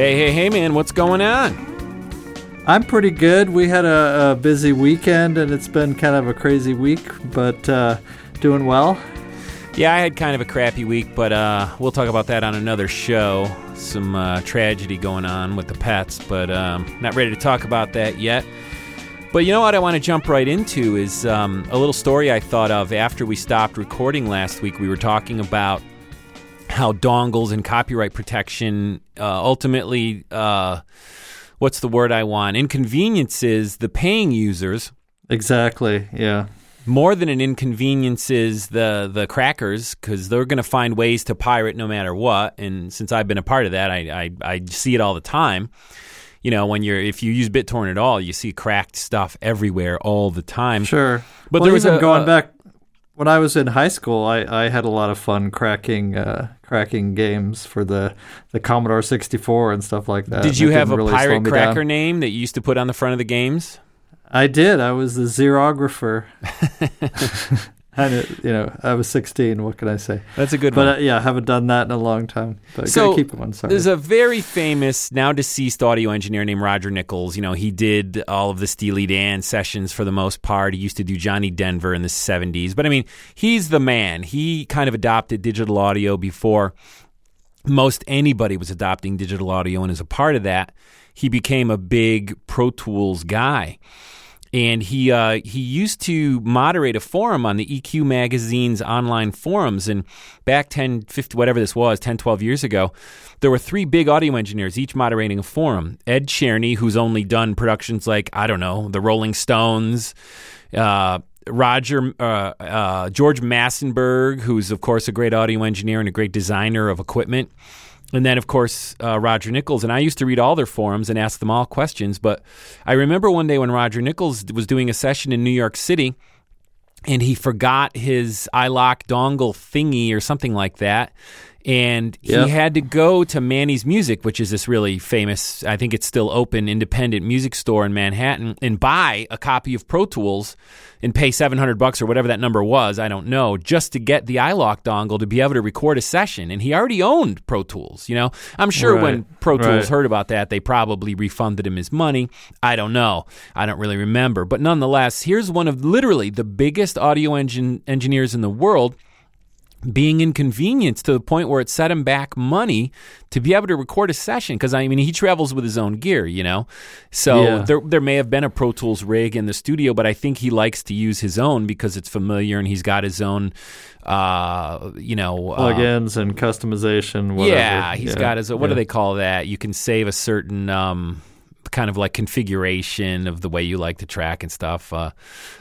Hey, hey, hey, man, what's going on? I'm pretty good. We had a, a busy weekend and it's been kind of a crazy week, but uh, doing well. Yeah, I had kind of a crappy week, but uh, we'll talk about that on another show. Some uh, tragedy going on with the pets, but um, not ready to talk about that yet. But you know what I want to jump right into is um, a little story I thought of after we stopped recording last week. We were talking about how dongles and copyright protection uh, ultimately, uh, what's the word I want, inconveniences the paying users Exactly. Yeah. more than it inconveniences the the crackers because they're going to find ways to pirate no matter what. And since I've been a part of that, I, I I see it all the time. You know, when you're if you use BitTorrent at all, you see cracked stuff everywhere all the time. Sure. But Well, there was a- going a- back when I was in high school, I, I had a lot of fun cracking uh, cracking games for the, the Commodore 64 and stuff like that. Did you have a really pirate cracker down. name that you used to put on the front of the games? I did. I was the xerographer. and it, you know, I was 16. What can I say? That's a good But one. uh, yeah, I haven't done that in a long time. But So, keep going. Sorry. There's a very famous, now deceased audio engineer named Roger Nichols. You know, he did all of the Steely Dan sessions for the most part. He used to do Johnny Denver in the 70s. But I mean, he's the man. He kind of adopted digital audio before most anybody was adopting digital audio. And as a part of that, he became a big Pro Tools guy. And he uh, he used to moderate a forum on the EQ magazine's online forums. And back 10, 50, whatever this was, 10, 12 years ago, there were three big audio engineers, each moderating a forum. Ed Cherney, who's only done productions like, I don't know, the Rolling Stones, uh, Roger uh, uh, George Massenburg, who's of course a great audio engineer and a great designer of equipment, and then of course uh, Roger Nichols. And I used to read all their forums and ask them all questions. But I remember one day when Roger Nichols was doing a session in New York City, and he forgot his iLock dongle thingy or something like that. And he Yep. had to go to Manny's Music, which is this really famous, I think it's still open, independent music store in Manhattan, and buy a copy of Pro Tools and pay 700 bucks or whatever that number was, I don't know, just to get the iLock dongle to be able to record a session. And he already owned Pro Tools, you know? I'm sure when Pro Tools right. heard about that, they probably refunded him his money. I don't know. I don't really remember. But nonetheless, here's one of literally the biggest audio engine engineers in the world being inconvenienced to the point where it set him back money to be able to record a session because I mean he travels with his own gear, you know. So Yeah. there there may have been a Pro Tools rig in the studio, but I think he likes to use his own because it's familiar and he's got his own, uh, you know, uh, plugins and customization. Whatever. yeah, he's got his. What do they call that? You can save a certain um, kind of like configuration of the way you like to track and stuff. Uh,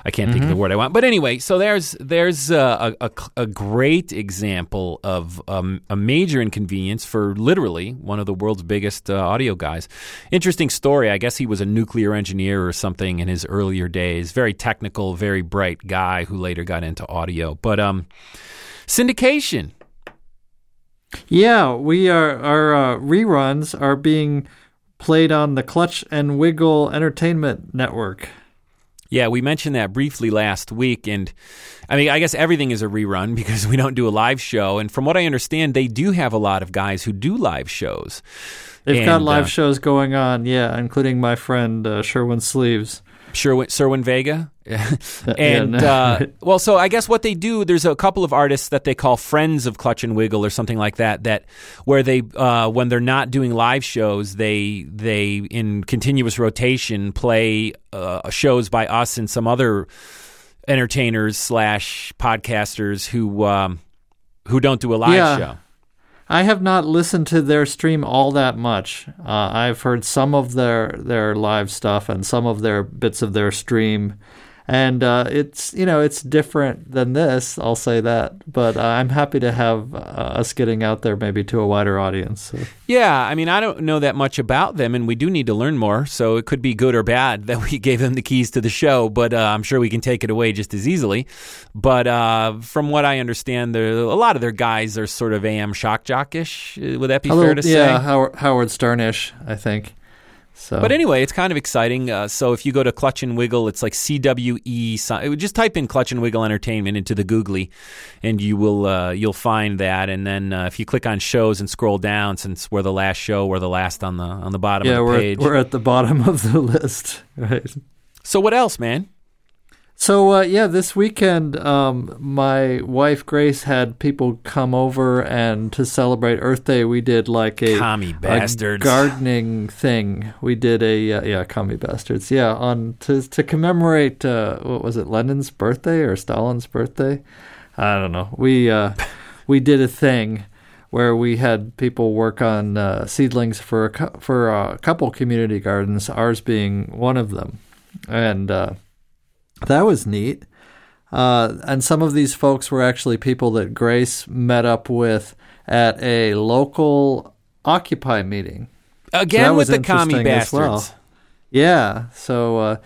I can't think of the Mm-hmm. word I want, but anyway. So there's there's uh, a, a, a great example of um, a major inconvenience for literally one of the world's biggest uh, audio guys. Interesting story. I guess he was a nuclear engineer or something in his earlier days. Very technical, very bright guy who later got into audio. But um, syndication. Yeah, we are. Our uh, reruns are being played on the Clutch and Wiggle Entertainment Network. Yeah, we mentioned that briefly last week. And I mean, I guess everything is a rerun because we don't do a live show. And from what I understand, they do have a lot of guys who do live shows. They've got live uh, shows going on. Yeah, including my friend uh, Sherwin Sleeves. Sherwin, Serwin Vega. and, uh, well, so I guess what they do, there's a couple of artists that they call friends of Clutch and Wiggle or something like that, that where they, uh, when they're not doing live shows, they, they in continuous rotation play uh, shows by us and some other entertainers slash podcasters who, um, who don't do a live Yeah. show. I have not listened to their stream all that much. Uh, I've heard some of their their live stuff and some of their bits of their stream, and uh, it's you know it's different than this. I'll say that, but uh, I'm happy to have uh, us getting out there maybe to a wider audience. So. Yeah, I mean, I don't know that much about them, and we do need to learn more. So it could be good or bad that we gave them the keys to the show, but uh, I'm sure we can take it away just as easily. But uh, from what I understand, there a lot of their guys are sort of AM shock jockish. Would that be A fair little- to yeah, say? Yeah, Howard, Howard Sternish, I think. So, But anyway, it's kind of exciting. Uh, so if you go to Clutch and Wiggle, it's like CWE. Just type in Clutch and Wiggle Entertainment into the Googly, and you will uh, you'll find that. And then uh, if you click on shows and scroll down, since we're the last show, we're the last on the on the bottom yeah, of the we're page. we're at the bottom of the list, right? so what else, man? So uh, yeah, this weekend, um, my wife Grace had people come over, and to celebrate Earth Day, we did like a, Commie a gardening thing. We did a uh, yeah, commie bastards. Yeah, on to to commemorate uh, what was it, Lenin's birthday or Stalin's birthday? I don't know. We uh, we did a thing where we had people work on uh, seedlings for a for a couple community gardens, ours being one of them, and. That was neat. Uh, and some of these folks were actually people that Grace met up with at a local Occupy meeting. Again that with the commie bastards. well. Yeah. So, uh,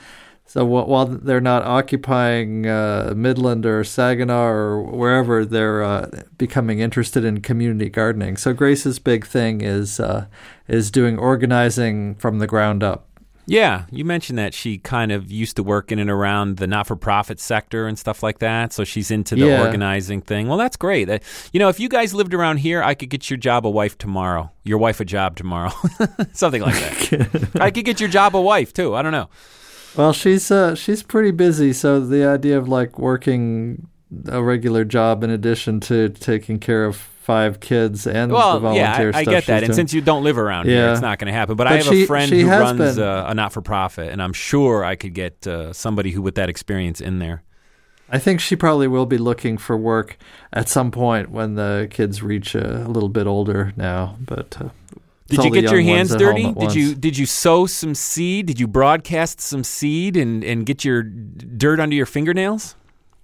so wh- while they're not occupying uh, Midland or Saginaw or wherever, they're uh, becoming interested in community gardening. So Grace's big thing is uh, is doing organizing from the ground up. Yeah, you mentioned that she kind of used to work in and around the not-for-profit sector and stuff like that. So she's into the Yeah. organizing thing. Well, that's great. You know, if you guys lived around here, I could get your job a wife tomorrow. Your wife a job tomorrow, something like that. I could get your job a wife too. I don't know. Well, she's uh, she's pretty busy, so the idea of like working a regular job in addition to taking care of five kids and the Well, volunteer yeah, I, I get that. And since you don't live around here, Yeah. it's not going to happen. But, I have she- a friend who runs a, a not-for-profit, and I'm sure I could get uh, somebody who with that experience in there. I think she probably will be looking for work at some point when the kids reach a, a little bit older now. But uh, Did you get your hands ones at home dirty? Did you did you sow some seed? Did you broadcast some seed and, and get your dirt under your fingernails?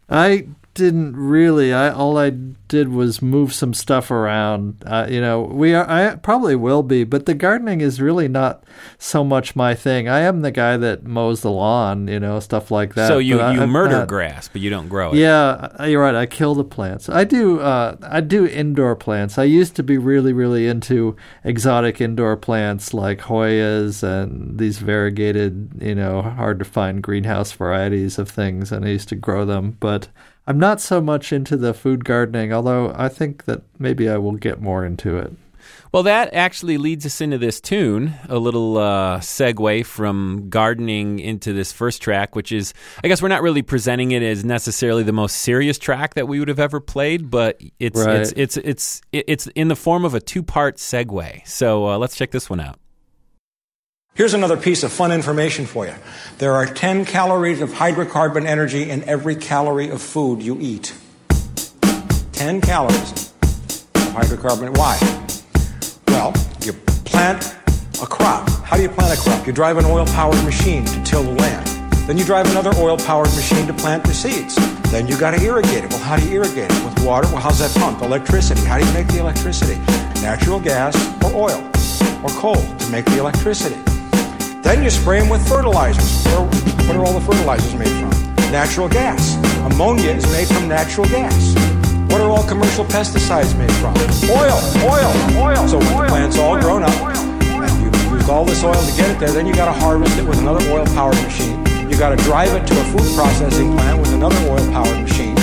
I didn't really. I all I did was move some stuff around. Uh, you know, we are. I probably will be, but the gardening is really not so much my thing. I am the guy that mows the lawn. You know, stuff like that. so you, but you I'm murder not- grass, but you don't grow it. Yeah, you're right. I kill the plants. I do. Uh, I do indoor plants. I used to be really, really into exotic indoor plants like Hoyas and these variegated, you know, hard to find greenhouse varieties of things, and I used to grow them. But I'm not so much into the food gardening. Although I think that maybe I will get more into it. Well, that actually leads us into this tune, a little uh, segue from gardening into this first track, which is, I guess, we're not really presenting it as necessarily the most serious track that we would have ever played, but it's Right. it's it's it's it's in the form of a two part segue. So uh, let's check this one out. Here's another piece of fun information for you. There are 10 calories of hydrocarbon energy in every calorie of food you eat. 10 calories of hydrocarbon. Why? Well, you plant a crop. How do you plant a crop? You drive an oil powered machine to till the land. Then you drive another oil powered machine to plant the seeds. Then you got to irrigate it. Well, how do you irrigate it? With water? Well, how's that pumped? Electricity. How do you make the electricity? Natural gas or oil or coal to make the electricity. Then you spray them with fertilizers. What are, what are all the fertilizers made from? Natural gas. Ammonia is made from natural gas. What are all commercial pesticides made from? Oil, oil, oil. So when the plant's all grown up, you've used all this oil to get it there, then you got to harvest it with another oil-powered machine. You got to drive it to a food processing plant with another oil-powered machine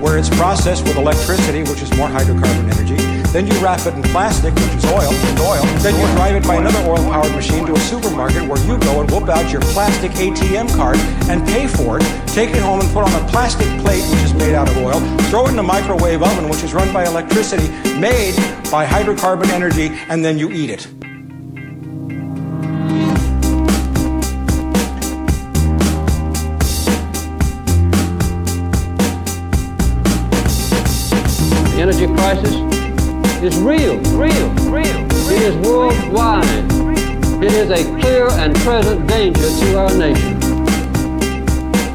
where it's processed with electricity, which is more hydrocarbon energy. Then you wrap it in plastic, which is oil, and oil. Then you drive it by another oil-powered machine to a supermarket where you go and whoop out your plastic ATM card and pay for it. Take it home and put on a plastic plate, which is made out of oil. Throw it in a microwave oven, which is run by electricity, made by hydrocarbon energy, and then you eat it. Is real, real, real. It is worldwide. It is a clear and present danger to our nation.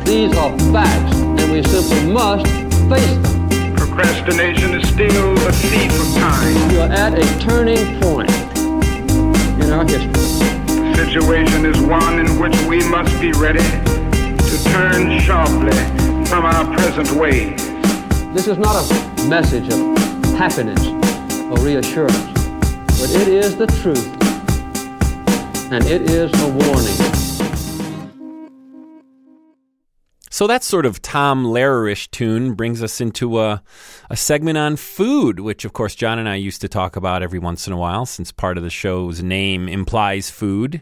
These are facts, and we simply must face them. Procrastination is still the thief of time. We are at a turning point in our history. The situation is one in which we must be ready to turn sharply from our present ways. This is not a message of happiness or reassurance, but it is the truth, and it is a warning. So that sort of Tom Lehrerish tune brings us into a, a segment on food, which of course John and I used to talk about every once in a while, since part of the show's name implies food.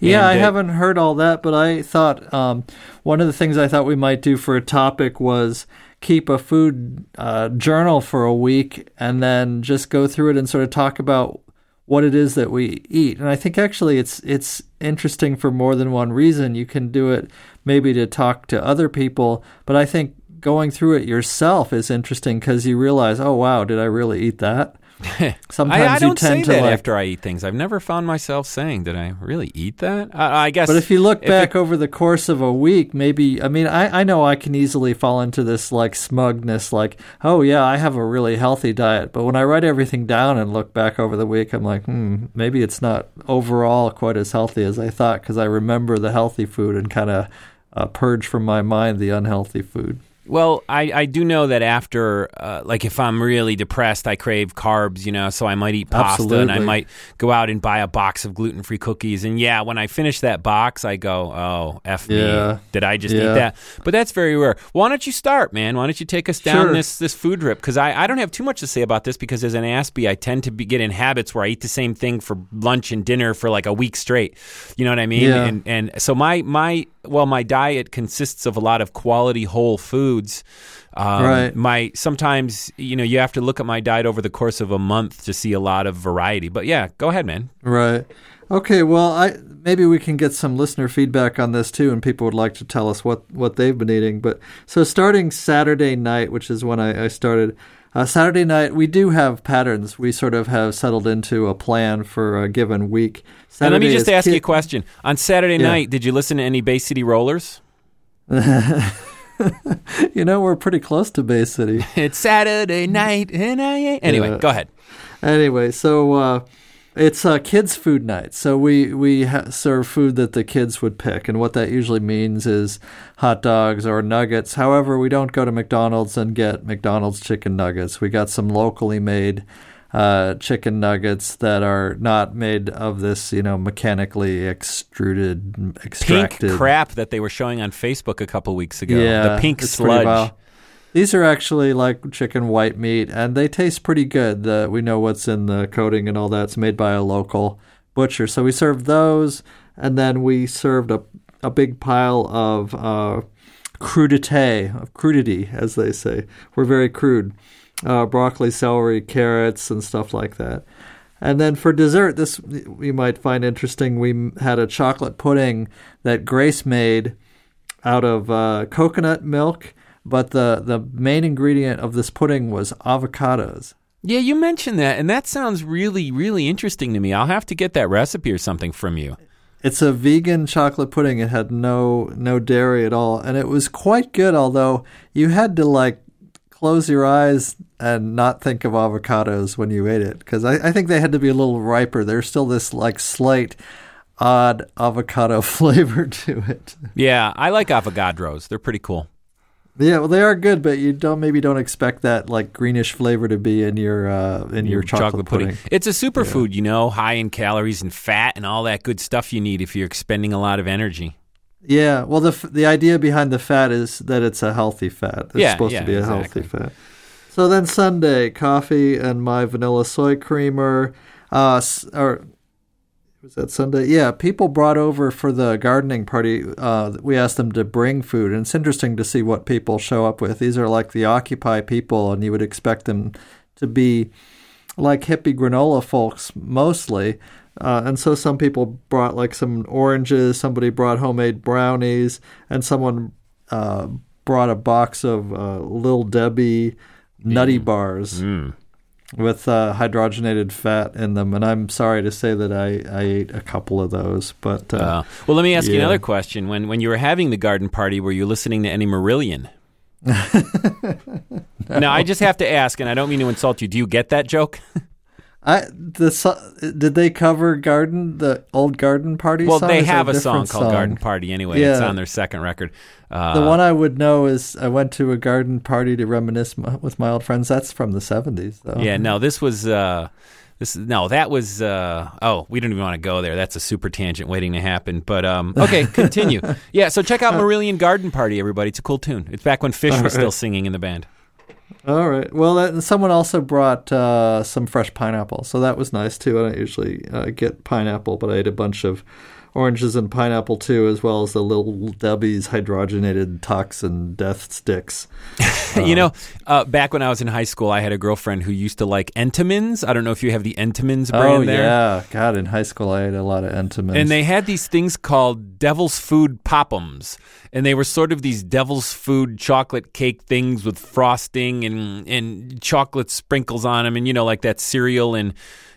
Yeah, And, I uh, haven't heard all that, but I thought um, one of the things I thought we might do for a topic was keep a food uh, journal for a week and then just go through it and sort of talk about what it is that we eat. And I think actually it's it's interesting for more than one reason. You can do it maybe to talk to other people, but I think going through it yourself is interesting because you realize, oh wow, did I really eat that? Sometimes I, I you don't tend say to that like after I eat things. I've never found myself saying, "Did I really eat that?" I, I guess. But if you look if back it- over the course of a week, maybe I mean I, I know I can easily fall into this like smugness, like, oh yeah, I have a really healthy diet. But when I write everything down and look back over the week, I'm like, hmm, maybe it's not overall quite as healthy as I thought because I remember the healthy food and kind of uh, purge from my mind the unhealthy food. Well, I, I do know that after, uh, like, if I'm really depressed, I crave carbs, you know, so I might eat pasta and I might go out and buy a box of gluten free cookies. And yeah, when I finish that box, I go, oh, F Yeah. me. Did I just Yeah. eat that? But that's very rare. Why don't you start, man? Why don't you take us down Sure. this, this food trip? Because I, I don't have too much to say about this because as an Aspie, I tend to be, get in habits where I eat the same thing for lunch and dinner for like a week straight. You know what I mean? Yeah. And, and so my, my, well, my diet consists of a lot of quality whole foods. Um, Right. My sometimes you know you have to look at my diet over the course of a month to see a lot of variety. But yeah, go ahead, man. Right. Okay. Well, I maybe we can get some listener feedback on this too, and people would like to tell us what what they've been eating. But so starting Saturday night, which is when I, I started. Uh, Saturday night, we do have patterns. We sort of have settled into a plan for a given week. And let me just ask you a question. On Saturday Yeah. night, did you listen to any Bay City Rollers? You know, we're pretty close to Bay City. It's Saturday night, and I ain't. Anyway, Yeah. go ahead. anyway, so uh, it's uh, kids' food night. So we we ha- serve food that the kids would pick, and what that usually means is hot dogs or nuggets. However, we don't go to McDonald's and get McDonald's chicken nuggets. We got some locally made uh, chicken nuggets that are not made of this, you know, mechanically extruded, extracted Pink crap that they were showing on Facebook a couple weeks ago. yeah, the pink sludge. These are actually like chicken white meat, and they taste pretty good. The, we know what's in the coating and all that. It's made by a local butcher. So we served those, and then we served a, a big pile of uh, crudité, of crudity, as they say. We're very crude. Uh, broccoli, celery, carrots, and stuff like that. And then for dessert, this we might find interesting. We had a chocolate pudding that Grace made out of uh, coconut milk, but the, the main ingredient of this pudding was avocados. Yeah, you mentioned that, and that sounds really, really interesting to me. I'll have to get that recipe or something from you. It's a vegan chocolate pudding. It had no no dairy at all, and it was quite good. Although you had to like close your eyes and not think of avocados when you ate it, because I, I think they had to be a little riper. There's still this like slight odd avocado flavor to it. Yeah, I like avogadros. They're pretty cool. Yeah, well, they are good, but you don't maybe don't expect that like greenish flavor to be in your uh, in your, chocolate, pudding. It's a superfood, you know, high in calories and fat and all that good stuff you need if you're expending a lot of energy. Yeah, well, the the idea behind the fat is that it's a healthy fat. It's Yeah, supposed yeah, to be a exactly. healthy fat. So then Sunday, coffee and my vanilla soy creamer. Uh, or was that Sunday? Yeah, people brought over for the gardening party. Uh, we asked them to bring food, and it's interesting to see what people show up with. These are like the Occupy people, and you would expect them to be like hippie granola folks mostly. Uh, and so some people brought like some oranges, somebody brought homemade brownies, and someone uh, brought a box of uh, Little Debbie nutty bars. with uh, hydrogenated fat in them, and I'm sorry to say that I, I ate a couple of those. But uh, well, let me ask you another question. When when you were having the garden party, were you listening to any Marillion? Now, I just have to ask, and I don't mean to insult you. Do you get that joke? I the did they cover garden the old garden party? Song? Well, song? they have a song different called Garden Party anyway. It's on their second record. Uh, The one I would know is I went to a garden party to reminisce m- with my old friends. That's from the seventies, though. Yeah, no, this was uh this no, that was uh oh, we don't even want to go there. That's a super tangent waiting to happen. But um okay, continue. yeah, so check out Marillion Garden Party everybody. It's a cool tune. It's back when Fish was still singing in the band. All right. Well, that, someone also brought uh, some fresh pineapple, so that was nice too. I don't usually uh, get pineapple, but I ate a bunch of oranges and pineapple too, as well as the little Debbie's hydrogenated toxin death sticks. you know, uh, back when I was in high school, I had a girlfriend who used to like Entenmann's. I don't know if you have the Entenmann's brand oh there. yeah, God! In high school, I ate a lot of Entenmann's. And they had these things called Devil's Food Pop'ems. And they were sort of these Devil's Food chocolate cake things with frosting and, and chocolate sprinkles on them. And, you know, like that cereal in,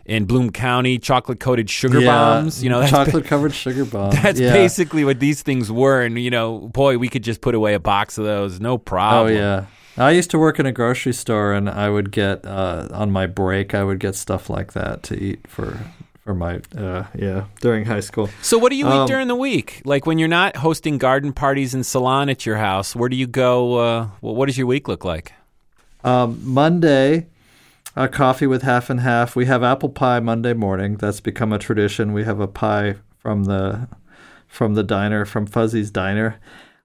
in Bloom County, chocolate coated sugar yeah, bombs. You know, chocolate covered sugar bombs. that's yeah. basically what these things were. And, you know, boy, we could just put away a box of those. No problem. Oh yeah. I used to work in a grocery store, and I would get uh, on my break. I would get stuff like that to eat for for my uh, yeah during high school. So, what do you eat Um, during the week? Like when you're not hosting garden parties and salon at your house, where do you go? Uh, well, what does your week look like? Um, Monday, uh, coffee with half and half. We have apple pie Monday morning. That's become a tradition. We have a pie from the from the diner from Fuzzy's Diner.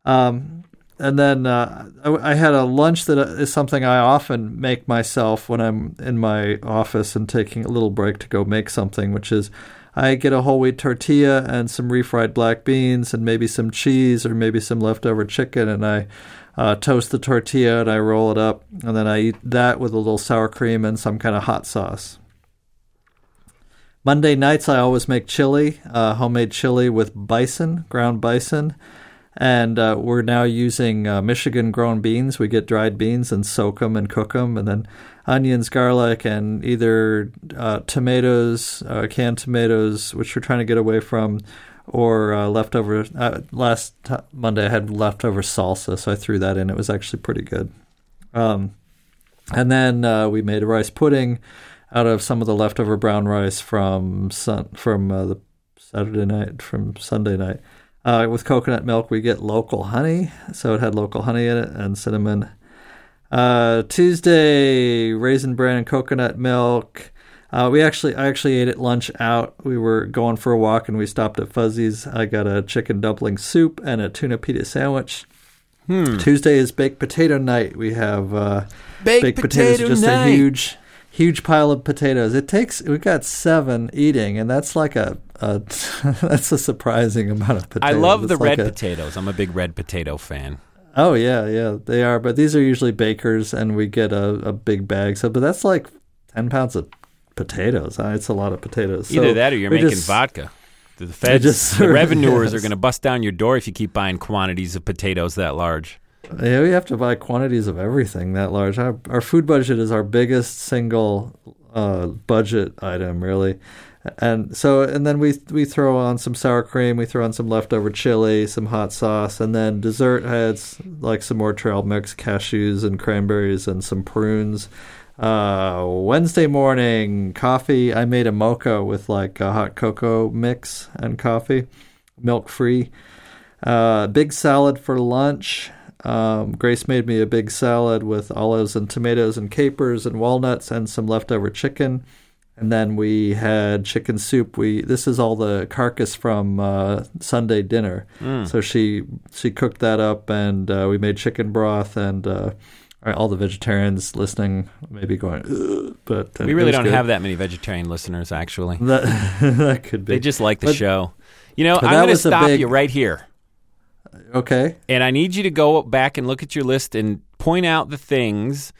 Um, and then uh, I, I had a lunch that is something I often make myself when I'm in my office and taking a little break to go make something, which is I get a whole wheat tortilla and some refried black beans and maybe some cheese or maybe some leftover chicken, and I uh, toast the tortilla and I roll it up, and then I eat that with a little sour cream and some kind of hot sauce. Monday nights, I always make chili, uh, homemade chili with bison, ground bison. And uh, we're now using uh, Michigan grown beans. We get dried beans and soak them and cook them, and then onions, garlic, and either uh, tomatoes, uh, canned tomatoes, which we're trying to get away from, or uh, leftover. Uh, last t- Monday, I had leftover salsa, so I threw that in. It was actually pretty good. Um, and then uh, we made a rice pudding out of some of the leftover brown rice from sun, from uh, the Saturday night, from Sunday night. Uh, with coconut milk, we get local honey, so it had local honey in it and cinnamon. Uh, Tuesday, raisin bran and coconut milk. Uh, we actually, I actually ate at lunch out. We were going for a walk and we stopped at Fuzzy's. I got a chicken dumpling soup and a tuna pita sandwich. Tuesday is baked potato night. We have uh, Baked potatoes, potato just night. a huge, huge pile of potatoes. It takes we got seven eating, and that's like a, a that's a surprising amount of potatoes. I potatoes. love the like red a- potatoes. I'm a big red potato fan. Oh yeah, yeah, they are. But these are usually bakers, and we get a, a big bag. So, but that's like ten pounds of potatoes. Uh, It's a lot of potatoes. So Either that or you're making just- vodka. The feds, just- the revenuers yes. are going to bust down your door if you keep buying quantities of potatoes that large. Yeah, we have to buy quantities of everything that large. Our, our food budget is our biggest single uh, budget item, really. And so, and then we we throw on some sour cream, we throw on some leftover chili, some hot sauce, and then dessert has like some more trail mix, cashews and cranberries, and some prunes. Uh, Wednesday morning coffee. I made a mocha with like a hot cocoa mix and coffee, milk free. Uh, big salad for lunch. Um, Grace made me a big salad with olives and tomatoes and capers and walnuts and some leftover chicken. And then we had chicken soup. We this is all the carcass from uh, Sunday dinner. So she she cooked that up, and uh, we made chicken broth. And uh, all the vegetarians listening maybe going, "Ugh," but uh, We really don't good. have that many vegetarian listeners, actually. That that could be. They just like the But- show. You know, I'm going to stop big- you right here. okay. And I need you to go back and look at your list and point out the things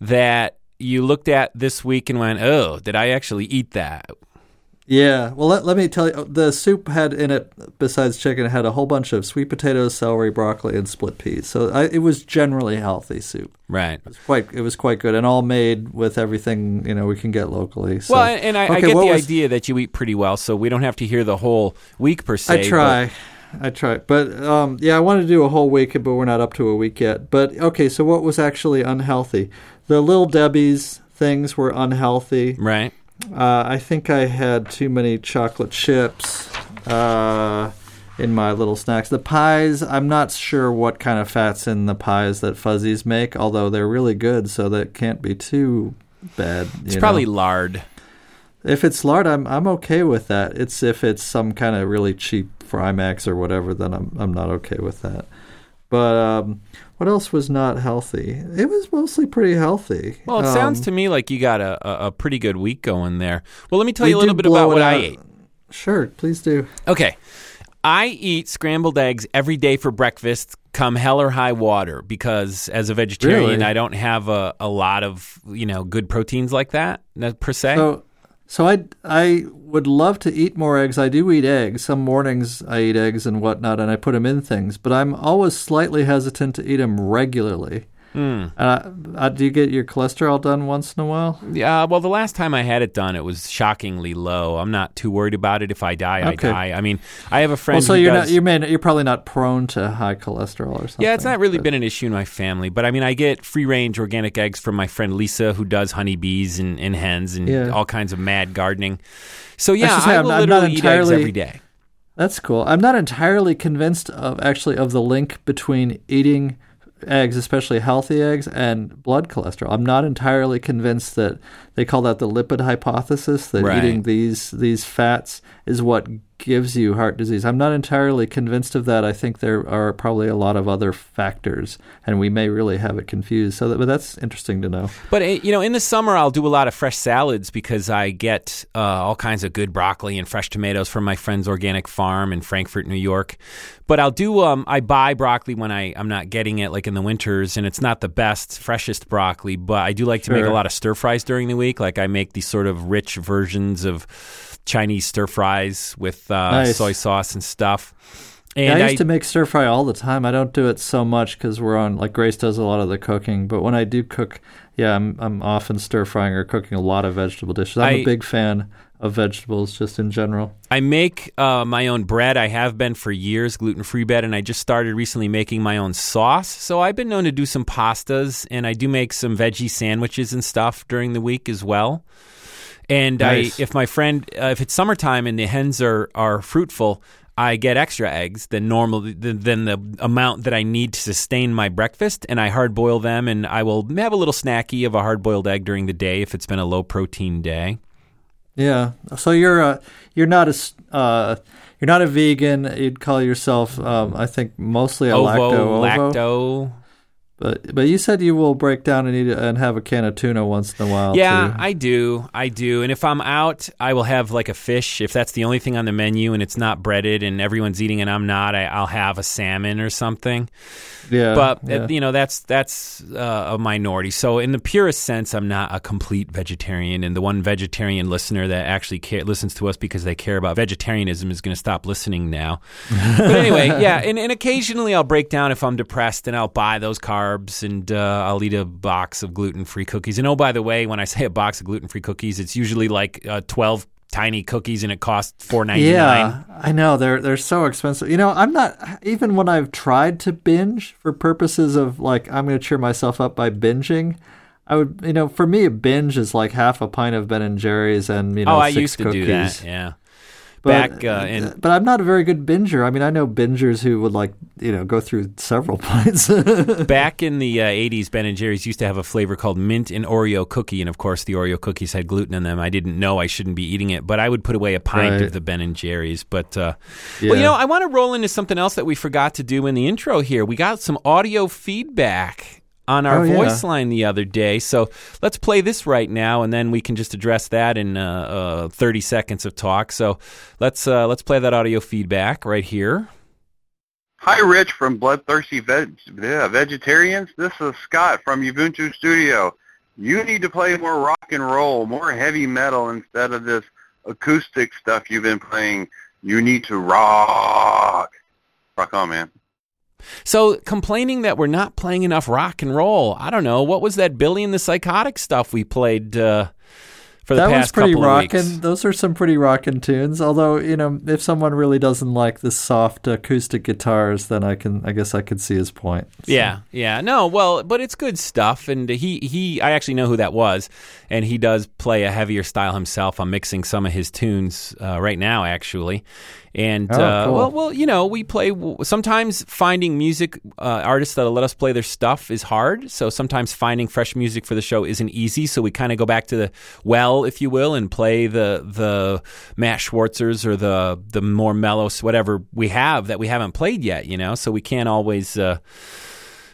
that you looked at this week and went, oh, did I actually eat that? Yeah, well, let, let me tell you, the soup had in it, besides chicken, it had a whole bunch of sweet potatoes, celery, broccoli, and split peas. So I, it was generally healthy soup. Right. It was quite, it was quite good, and all made with everything you know we can get locally. So. Well, and and I, I get the was- idea that you eat pretty well, so we don't have to hear the whole week per se. I try. I try. But um, yeah, I wanted to do a whole week, but we're not up to a week yet. But okay, so what was actually unhealthy? The Little Debbie's things were unhealthy. right. Uh, I think I had too many chocolate chips uh, in my little snacks. The pies, I'm not sure what kind of fats in the pies that Fuzzies make, although they're really good, so that can't be too bad. It's probably lard. if it's lard, I'm I'm okay with that. It's if it's some kind of really cheap Frymax or whatever, then I'm I'm not okay with that. But um, what else was not healthy? It was mostly pretty healthy. Well, it sounds Um, to me like you got a, a, pretty good week going there. Well, let me tell you a little bit about what I out. ate. Sure, please do. Okay. I eat scrambled eggs every day for breakfast, come hell or high water, because as a vegetarian, Really? I don't have a, a lot of you know good proteins like that per se. So, so I I would love to eat more eggs. I do eat eggs. Some mornings I eat eggs and whatnot, and I put them in things. But I'm always slightly hesitant to eat them regularly. Hmm. Uh, uh, do you get your cholesterol done once in a while? Yeah, well, the last time I had it done, it was shockingly low. I'm not too worried about it. If I die, I die. I mean, I have a friend. Well, so you're does, not you may you're probably not prone to high cholesterol or something. Yeah, it's not really but- been an issue in my family, but I mean, I get free range organic eggs from my friend Lisa, who does honeybees and, and hens and Yeah. all kinds of mad gardening. So yeah, should say, I I'm will not- I'm not literally eat eggs every day. That's cool. I'm not entirely convinced of actually of the link between eating eggs, especially healthy eggs, and blood cholesterol. I'm not entirely convinced that they call that the lipid hypothesis that Right. eating these these fats is what gives you heart disease. I'm not entirely convinced of that. I think there are probably a lot of other factors, and we may really have it confused. So, that, but that's interesting to know. But eh, you know, in the summer, I'll do a lot of fresh salads because I get uh, all kinds of good broccoli and fresh tomatoes from my friend's organic farm in Frankfort, New York. But I'll do um, I buy broccoli when I I'm not getting it, like in the winters, and it's not the best, freshest broccoli. But I do like to make a lot of stir fries during the week. Like I make these sort of rich versions of Chinese stir fries with uh, Nice. soy sauce and stuff. Yeah, And I used to make stir fry all the time. I don't do it so much because we're on like Grace does a lot of the cooking. But when I do cook, yeah, I'm I'm often stir frying or cooking a lot of vegetable dishes. I'm a I- big fan of vegetables just in general. I make uh, my own bread. I have been for years, gluten free bread, and I just started recently making my own sauce. So I've been known to do some pastas, and I do make some veggie sandwiches and stuff during the week as well. And Nice. I, if my friend, uh, if it's summertime and the hens are are fruitful, I get extra eggs than normal than, than the amount that I need to sustain my breakfast, and I hard boil them, and I will have a little snacky of a hard boiled egg during the day if it's been a low protein day. Yeah. So you're a, you're not a s- uh, you're not a vegan. You'd call yourself, um, I think, mostly a Ovo, lacto ovo. lacto. But but you said you will break down and eat and have a can of tuna once in a while. Yeah, too. I do. I do. And if I'm out, I will have like a fish. If that's the only thing on the menu and it's not breaded and everyone's eating and I'm not, I, I'll have a salmon or something. yeah. but yeah. uh, you know, that's that's uh, a minority. So in the purest sense, I'm not a complete vegetarian. And the one vegetarian listener that actually care, listens to us because they care about vegetarianism is going to stop listening now. but anyway, yeah. And, and occasionally I'll break down if I'm depressed and I'll buy those carbs and uh, I'll eat a box of gluten free cookies. And oh, by the way, when I say a box of gluten free cookies, it's usually like uh, 12 tiny cookies and it costs four ninety nine. Yeah, I know they're they're so expensive. You know, I'm not even when I've tried to binge for purposes of like I'm going to cheer myself up by binging. I would, you know, for me, a binge is like half a pint of Ben and Jerry's and you know Oh, I six used to cookies. do that. Yeah. But, Back uh, in but I'm not a very good binger. I mean, I know bingers who would like you know go through several pints. Back in the uh, 80s, Ben and Jerry's used to have a flavor called mint and Oreo cookie, and of course, the Oreo cookies had gluten in them. I didn't know I shouldn't be eating it, but I would put away a pint Right. of the Ben and Jerry's. But uh, Yeah. well, you know, I want to roll into something else that we forgot to do in the intro here. We got some audio feedback on our Oh, yeah. voice line the other day, so let's play this right now, and then we can just address that in uh, uh, 30 seconds of talk. So let's uh, let's play that audio feedback right here. Hi, Rich from Bloodthirsty Veg- yeah, Vegetarians. This is Scott from Ubuntu Studio. You need to play more rock and roll, more heavy metal instead of this acoustic stuff you've been playing. You need to rock. Rock on, man. So complaining that we're not playing enough rock and roll. I don't know. What was that Billy and the Psychotic stuff we played uh, for the that past was pretty couple of rockin'. weeks? Those are some pretty rockin' tunes. Although you know, if someone really doesn't like the soft acoustic guitars, then I can, I guess, I could see his point. So- Yeah, yeah. No, well, but it's good stuff and he he I actually know who that was and he does play a heavier style himself. I'm mixing some of his tunes uh, right now actually. And Oh, uh, cool. well, well, you know, we play. Sometimes finding music uh, artists that'll let us play their stuff is hard. So sometimes finding fresh music for the show isn't easy. So we kind of go back to the well, if you will, and play the the Matt Schwartzers or the the more mellow whatever we have that we haven't played yet. You know, so we can't always. Uh,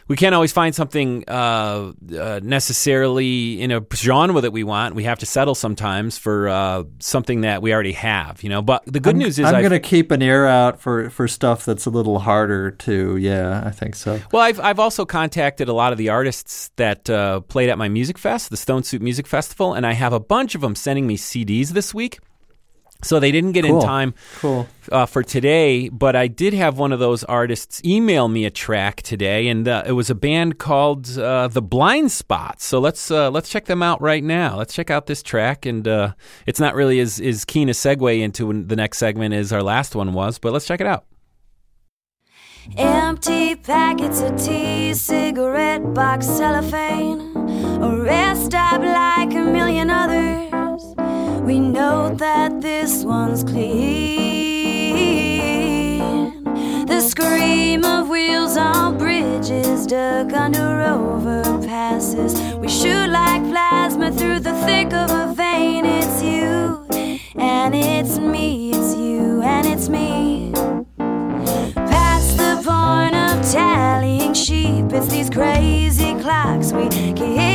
we can't always find something uh, uh, necessarily in a genre that we want. We have to settle sometimes for uh, something that we already have, you know. But the good I'm, news is, I'm going to keep an ear out for, for stuff that's a little harder to. Yeah, I think so. Well, I've I've also contacted a lot of the artists that uh, played at my music fest, the Stone Soup Music Festival, and I have a bunch of them sending me CDs this week. So they didn't get in time Cool. uh, for today, but I did have one of those artists email me a track today, and uh, it was a band called uh, the Blind Spots. So let's uh, let's check them out right now. Let's check out this track, and uh, it's not really as as keen a segue into the next segment as our last one was, but let's check it out. Empty packets of tea, cigarette box cellophane, a rest stop like a million others. One's clean. The scream of wheels on bridges dug under overpasses. We shoot like plasma through the thick of a vein. It's you, and it's me, it's you, and it's me. Past the point of tallying sheep, it's these crazy clocks we keep.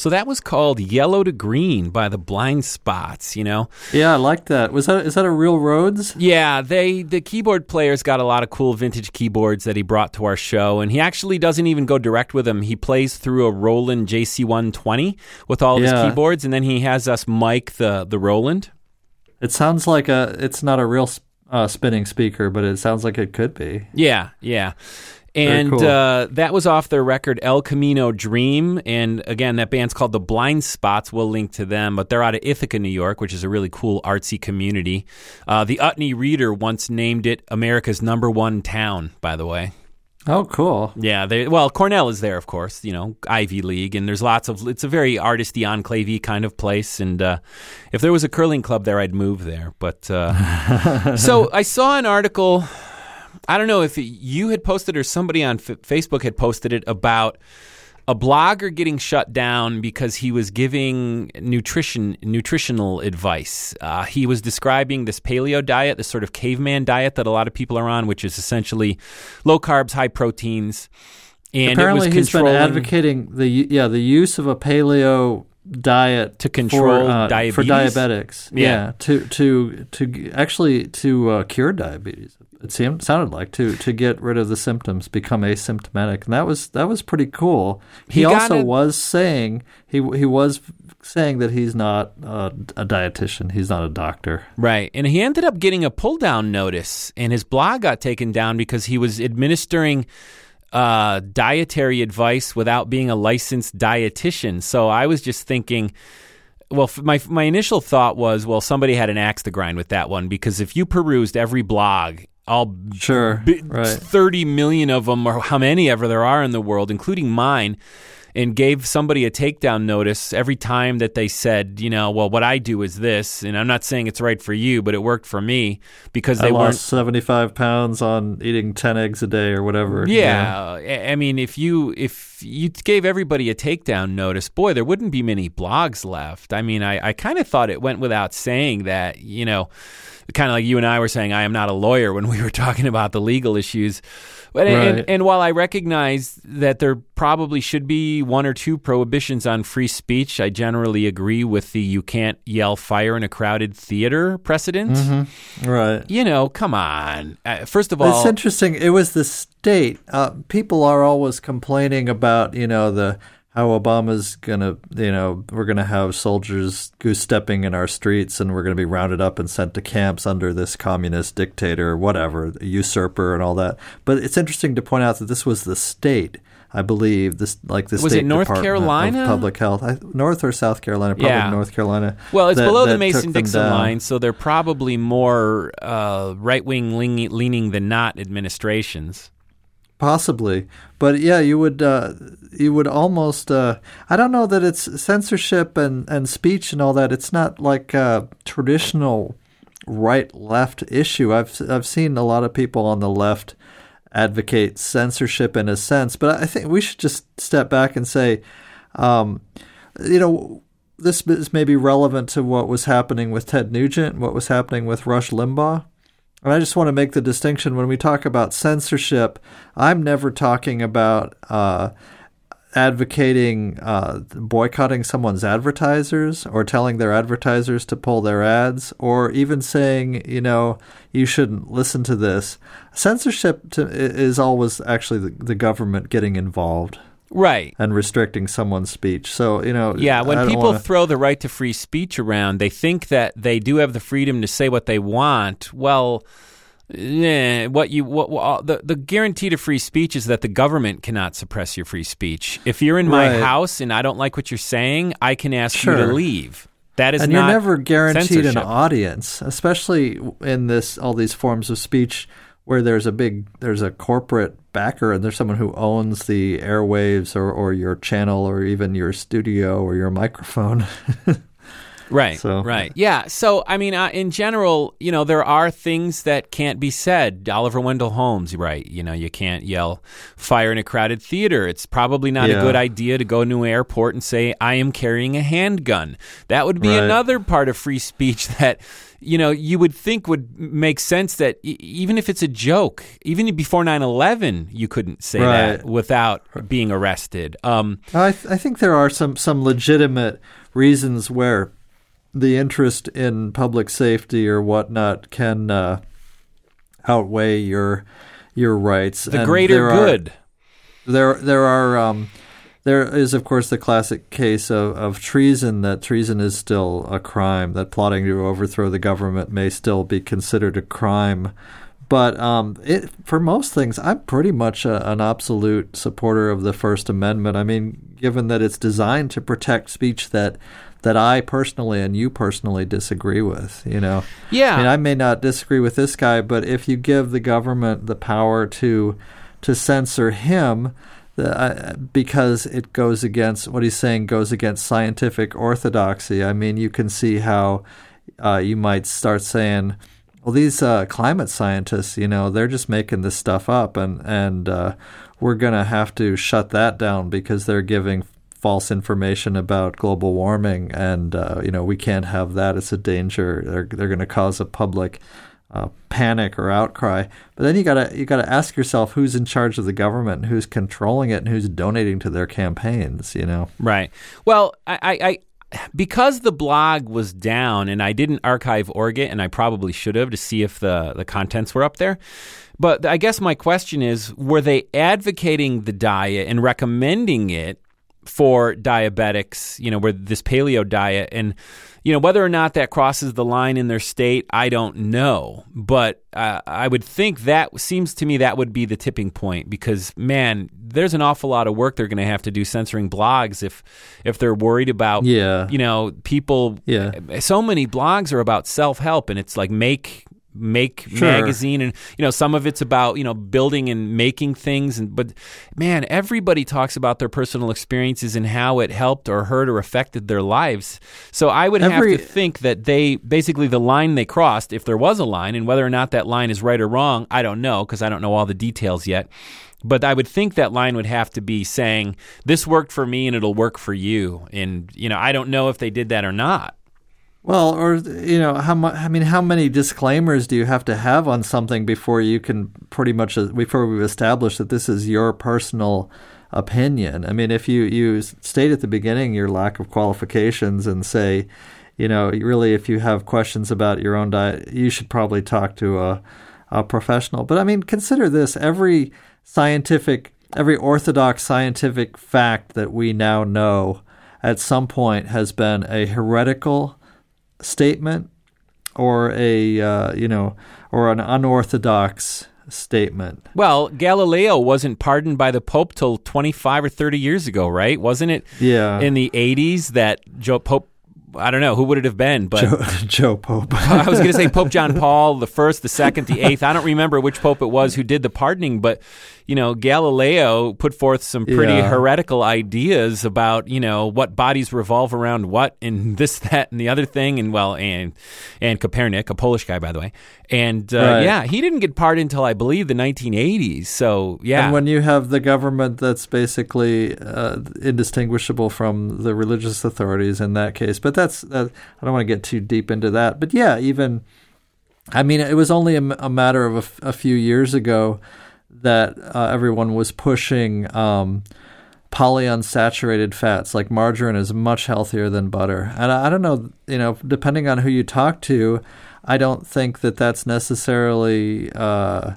So that was called Yellow to Green by the Blind Spots, you know? Yeah, I like that. Was that is that a real Rhodes? Yeah, they the keyboard player's got a lot of cool vintage keyboards that he brought to our show, and he actually doesn't even go direct with them. He plays through a Roland JC120 with all of Yeah. his keyboards, and then he has us mic the the Roland. It sounds like a. It's not a real uh, spinning speaker, but it sounds like it could be. Yeah, yeah. And cool. uh, that was off their record El Camino Dream. And again, that band's called The Blind Spots. We'll link to them, but they're out of Ithaca, New York, which is a really cool artsy community. Uh, the Utne Reader once named it America's number one town, by the way. Oh, cool. Yeah, they well, Cornell is there, of course. You know, Ivy League, and there's lots of. It's a very artisty enclave kind of place, and uh, if there was a curling club there, I'd move there. But uh, so I saw an article. I don't know if you had posted or somebody on F- Facebook had posted it about a blogger getting shut down because he was giving nutrition nutritional advice. Uh, he was describing this paleo diet, this sort of caveman diet that a lot of people are on, which is essentially low carbs, high proteins. And Apparently, it was he's been advocating the yeah the use of a paleo diet To control for, uh, for diabetics. Yeah. to to to actually to uh, cure diabetes. It seemed sounded like to to get rid of the symptoms, become asymptomatic, and that was that was pretty cool. He, He also it- was saying he he was saying that he's not uh, a dietitian. He's not a doctor. Right. And he ended up getting a pull down notice, and his blog got taken down because he was administering uh, dietary advice without being a licensed dietitian. So I was just thinking. Well, my my initial thought was, well, somebody had an axe to grind with that one because if you perused every blog, all Sure, bi- right. 30 million of them, or how many ever there are in the world, including mine, and gave somebody a takedown notice every time that they said, you know, well, what I do is this, and I'm not saying it's right for you, but it worked for me because I they weren't. lost seventy five pounds on eating ten eggs a day or whatever. Yeah, I I mean, if you if you gave everybody a takedown notice, boy, there wouldn't be many blogs left. I mean, I, I kind of thought it went without saying that, you know, kind of like you and I were saying, I am not a lawyer when we were talking about the legal issues. But and, Right. and while I recognize that there probably should be one or two prohibitions on free speech, I generally agree with the you can't yell fire in a crowded theater precedent. right. You know, come on. Uh, first of all, It's interesting. It was the state. Uh, people are always complaining about, you know, the how Obama's gonna, you know, we're gonna have soldiers goose stepping in our streets, and we're gonna be rounded up and sent to camps under this communist dictator, or whatever, usurper, and all that. But it's interesting to point out that this was the state. I believe this, like the Was it North Department Carolina? Public Health, I, North or South Carolina, probably Yeah. North Carolina. Well, it's that- below the that took Mason them Dixon down. line, so they're probably more uh, right wing leaning, leaning than not administrations. Possibly, but yeah, you would uh, you would almost. Uh, I don't know that it's censorship and, and speech and all that. It's not like a traditional right left issue. I've I've seen a lot of people on the left advocate censorship in a sense, but I think we should just step back and say, um, you know, this is maybe relevant to what was happening with Ted Nugent, what was happening with Rush Limbaugh. And I just want to make the distinction when we talk about censorship, I'm never talking about uh, advocating uh, boycotting someone's advertisers or telling their advertisers to pull their ads or even saying, you know, you shouldn't listen to this. Censorship to, is always actually the, the government getting involved Right. and restricting someone's speech. So, you know, Yeah, when people wanna- throw the right to free speech around, they think that they do have the freedom to say what they want. Well, eh, what you what, what the the guarantee to free speech is that the government cannot suppress your free speech. If you're in my Right. house and I don't like what you're saying, I can ask you to leave. That is and you're never guaranteed an audience, especially in this all these forms of speech where there's a big there's a corporate backer and there's someone who owns the airwaves or, or your channel or even your studio or your microphone. Right. So- right. Yeah. So, I mean, uh, in general, you know, there are things that can't be said. Oliver Wendell Holmes, right? You know, you can't yell fire in a crowded theater. It's probably not a good idea to go to an airport and say, I am carrying a handgun. That would be Right. another part of free speech that you know, you would think would make sense that e- even if it's a joke, even before 9/11, you couldn't say Right. that without being arrested. Um, I, th- I think there are some, some legitimate reasons where the interest in public safety or whatnot can uh, outweigh your your rights. the And greater there are- good. there there are um, there is of course the classic case of, of treason that treason is still a crime that plotting to overthrow the government may still be considered a crime. But um, it, for most things I'm pretty much a, an absolute supporter of the First Amendment. I mean given that it's designed to protect speech that that I personally and you personally disagree with you know? Yeah. I mean I may not disagree with this guy but if you give the government the power to to censor him uh, because it goes against what he's saying goes against scientific orthodoxy. I mean, you can see how uh, you might start saying, "Well, these uh, climate scientists, you know, they're just making this stuff up, and and uh, we're gonna have to shut that down because they're giving." false information about global warming and uh, you know we can't have that it's a danger they're they're going to cause a public uh, panic or outcry. But then you gotta you gotta ask yourself who's in charge of the government, and who's controlling it, and who's donating to their campaigns. You know, Right. Well, I, I, I because the blog was down and I didn't archive Orgit, and I probably should have to see if the the contents were up there. But I guess my question is: Were they advocating the diet and recommending it for diabetics? You know, where this paleo diet and you know whether or not that crosses the line in their state, I don't know. But uh, I would think that seems to me that would be the tipping point because man, there's an awful lot of work they're going to have to do censoring blogs if if they're worried about Yeah. you know people. Yeah. so many blogs are about self help, and it's like make make Sure. magazine and you know some of it's about you know building and making things and but man everybody talks about their personal experiences and how it helped or hurt or affected their lives so i would Every- have to think that they basically the line they crossed if there was a line and whether or not that line is right or wrong i don't know because i don't know all the details yet but I would think that line would have to be saying this worked for me and it'll work for you. And you know, I don't know if they did that or not. Well, or you know, how much? I mean, how many disclaimers do you have to have on something before you can pretty much uh, before we've established that this is your personal opinion? I mean, if you you state at the beginning your lack of qualifications and say, you know, really, if you have questions about your own diet, you should probably talk to a a professional. But I mean, consider this: every scientific, every orthodox scientific fact that we now know at some point has been a heretical statement or a uh, you know or an unorthodox statement. Well, Galileo wasn't pardoned by the Pope till 25 or 30 years ago, right? Wasn't it Yeah. in the 80s that Joe Pope I don't know who would it have been, but Joe, Joe Pope. I was going to say Pope John Paul the first, the second, the eighth. I don't remember which pope it was who did the pardoning, but you know Galileo put forth some pretty Yeah. heretical ideas about you know what bodies revolve around what and this, that, and the other thing, and well, and and Copernic, a Polish guy by the way, and uh, Right. yeah, he didn't get pardoned until I believe the 1980s. So yeah, And when you have the government that's basically uh, indistinguishable from the religious authorities in that case, but that's that, I don't want to get too deep into that. But yeah, even I mean, it was only a matter of a few years ago that uh, everyone was pushing um, polyunsaturated fats. Like margarine is much healthier than butter, and I, I don't know, you know, depending on who you talk to, I don't think that that's necessarily uh,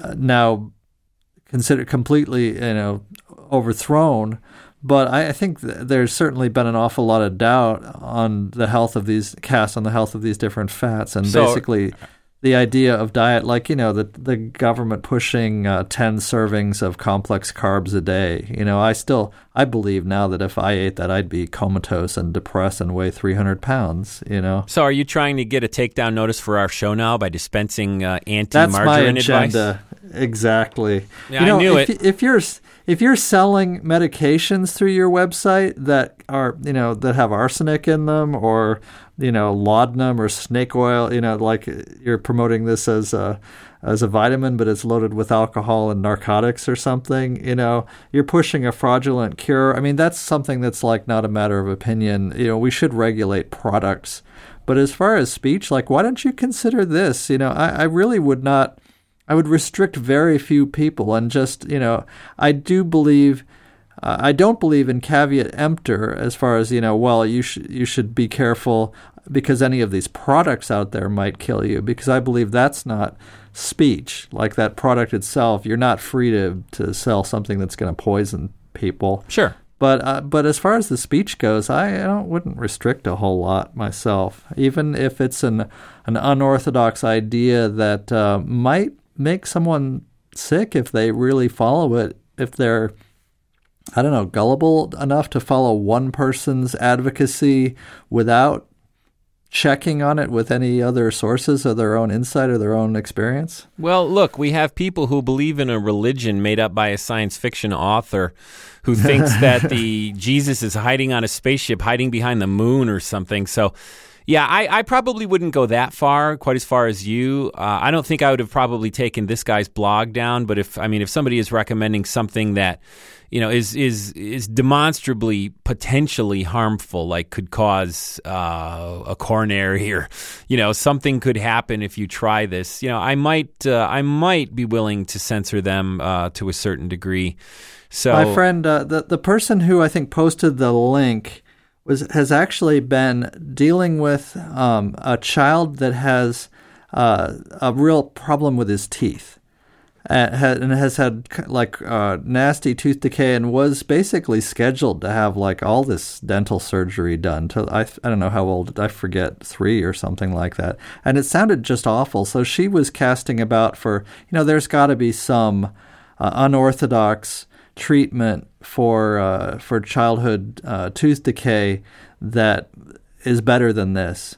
uh, now considered completely, you know, overthrown. But I, I think th- there's certainly been an awful lot of doubt on the health of these cast on the health of these different fats, and So- basically the idea of diet, like you know, the the government pushing uh, ten servings of complex carbs a day. You know, I still I believe now that if I ate that, I'd be comatose and depressed and weigh 300 pounds. You know, so are you trying to get a takedown notice for our show now by dispensing uh, that's my anti-margarine advice? Exactly. Yeah, you I knew if, it. If you're if you're selling medications through your website that are you know that have arsenic in them or you know laudanum or snake oil, you know, like uh, you're promoting this as a as a vitamin, but it's loaded with alcohol and narcotics or something. You know, you're pushing a fraudulent cure. I mean, that's something that's like not a matter of opinion. You know, we should regulate products But as far as speech, like, why don't you consider this? You know, I, I really would not. I would restrict very few people and just, you know, I do believe. Uh, I don't believe in caveat emptor as far as you know. Well, you should you should be careful because any of these products out there might kill you. Because I believe that's not speech. Like that product itself, you're not free to to sell something that's going to poison people. Sure. But uh, but as far as the speech goes, I, I don't, wouldn't restrict a whole lot myself, even if it's an an unorthodox idea that uh, might make someone sick if they really follow it. If they're I don't know gullible enough to follow one person's advocacy without checking on it with any other sources of their own insight or their own experience? Well, look, we have people who believe in a religion made up by a science fiction author who thinks that the Jesus is hiding on a spaceship, hiding behind the moon or something. So, yeah, I, I probably wouldn't go that far, quite as far as you. Uh, I don't think I would have probably taken this guy's blog down, but if I mean, if somebody is recommending something that you know is is is demonstrably potentially harmful, like could cause uh, a coronary or you know something could happen if you try this. You know, I might uh, I might be willing to censor them uh, to a certain degree. So my friend, uh, the the person who I think posted the link was has actually been dealing with um, a child that has uh, a real problem with his teeth. and has had like uh, nasty tooth decay and was basically scheduled to have like all this dental surgery done to I, I don't know how old I forget three or something like that and it sounded just awful so she was casting about for you know there's got to be some uh, unorthodox treatment for uh, for childhood uh, tooth decay that is better than this.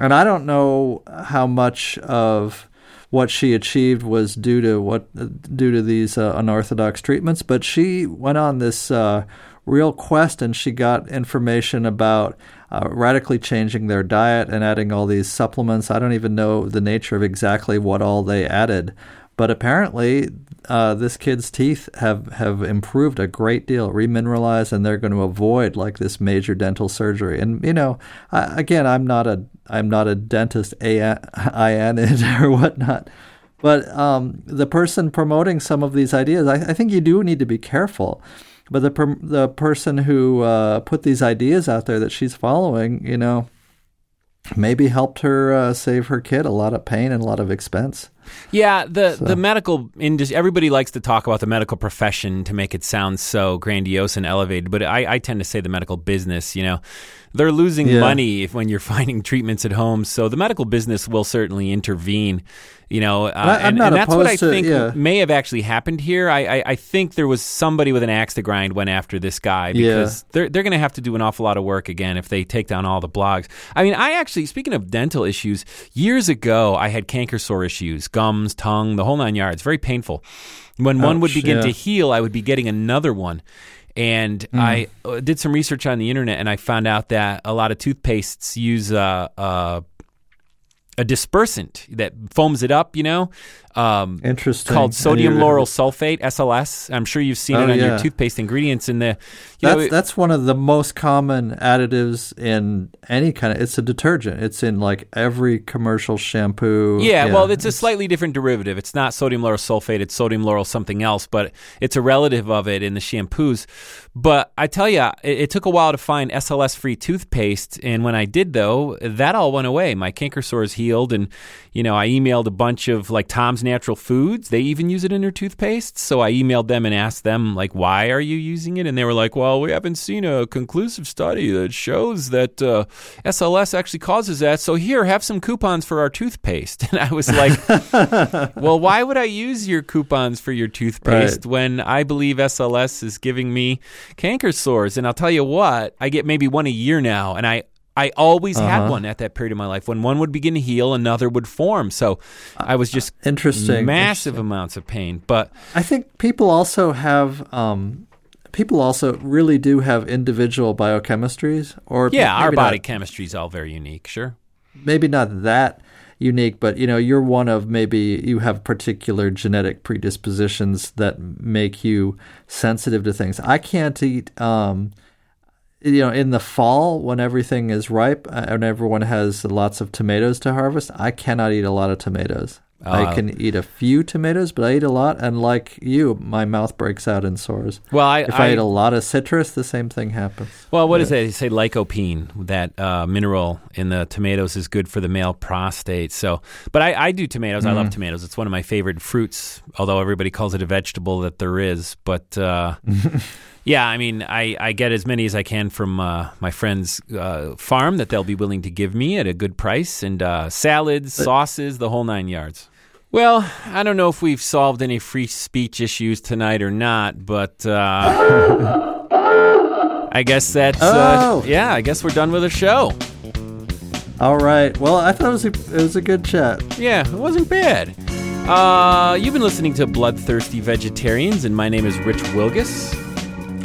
And I don't know how much of what she achieved was due to what due to these uh, unorthodox treatments, but she went on this uh, real quest and she got information about uh, radically changing their diet and adding all these supplements. I don't even know the nature of exactly what all they added, but apparently uh, this kid's teeth have, have improved a great deal, remineralized, and they're going to avoid like this major dental surgery. And you know, I, again, I'm not a I'm not a dentist, a it or whatnot. But um, the person promoting some of these ideas, I, I, think you do need to be careful. But the the person who uh, put these ideas out there that she's following, you know, maybe helped her uh, save her kid a lot of pain and a lot of expense. Yeah, the so. the medical industry. Everybody likes to talk about the medical profession to make it sound so grandiose and elevated, but I, I tend to say the medical business. You know, they're losing yeah. money if when you're finding treatments at home. So the medical business will certainly intervene. You know, uh, I, and, and, that's what I to, think yeah. may have actually happened here. I, I, I, think there was somebody with an axe to grind went after this guy because yeah. they're they're going to have to do an awful lot of work again if they take down all the blogs. I mean, I actually speaking of dental issues, years ago I had canker sore issues, gums, tongue, the whole nine yards. Very painful. When Ouch, one would begin to heal, I would be getting another one. And mm. I uh, did some research on the internet, and I found out that a lot of toothpastes use uh, uh, a dispersant that foams it up, you know, um, Interesting. Called sodium lauryl sulfate (SLS). I'm sure you've seen oh, it on yeah. your toothpaste ingredients in the. That's know, that's one of the most common additives in any kind of. It's a detergent. It's in like every commercial shampoo. Yeah, yeah well, it's, it's, a slightly different derivative. It's not sodium lauryl sulfate. It's sodium lauryl something else, but it's a relative of it in the shampoos. But I tell you, it, it took a while to find SLS-free toothpaste, and when I did, though, that all went away. My canker sores healed, and you know, I emailed a bunch of like Tom's Natural Foods. They even use it in their toothpaste. So I emailed them and asked them, like, why are you using it? And they were like, well, we haven't seen a conclusive study that shows that uh, SLS actually causes that. So here, have some coupons for our toothpaste. And I was like, well, why would I use your coupons for your toothpaste right. when I believe SLS is giving me canker sores? And I'll tell you what, I get maybe one a year now, and I I always uh-huh. had one at that period of my life. When one would begin to heal, another would form. So I was just interesting, massive interesting. amounts of pain. But I think people also have um, people also really do have individual biochemistries, or yeah, our body not, chemistry is all very unique. Sure, maybe not that unique, but you know, you're one of maybe you have particular genetic predispositions that make you sensitive to things. I can't eat. Um, you know, in the fall when everything is ripe uh, and everyone has lots of tomatoes to harvest, I cannot eat a lot of tomatoes. Uh, I can eat a few tomatoes, but I eat a lot, and like you, my mouth breaks out in sores. Well, I, if I, I eat a lot of citrus, the same thing happens. Well, what is it? They say lycopene, that uh, mineral in the tomatoes, is good for the male prostate. So, but I, I do tomatoes. I love tomatoes. It's one of my favorite fruits. Although everybody calls it a vegetable, that there is. But uh, yeah, I mean, I, I get as many as I can from uh, my friend's uh, farm that they'll be willing to give me at a good price, and uh, salads, sauces, the whole nine yards. Well, I don't know if we've solved any free speech issues tonight or not, but uh, I guess that's uh, Oh. yeah. I guess we're done with the show. All right. Well, I thought it was a, it was a good chat. Yeah, it wasn't bad. Uh, you've been listening to Bloodthirsty Vegetarians, and my name is Rich Wilgus.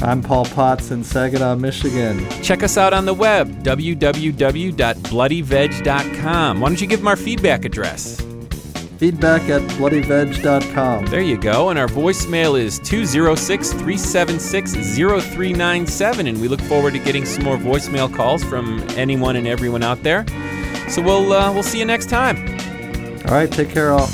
I'm Paul Potts in Saginaw, Michigan. Check us out on the web, www.bloodyveg.com. Why don't you give them our feedback address? Feedback at bloodyveg.com. There you go. And our voicemail is 206 376 0397. And we look forward to getting some more voicemail calls from anyone and everyone out there. So we'll, uh, we'll see you next time. All right. Take care, all.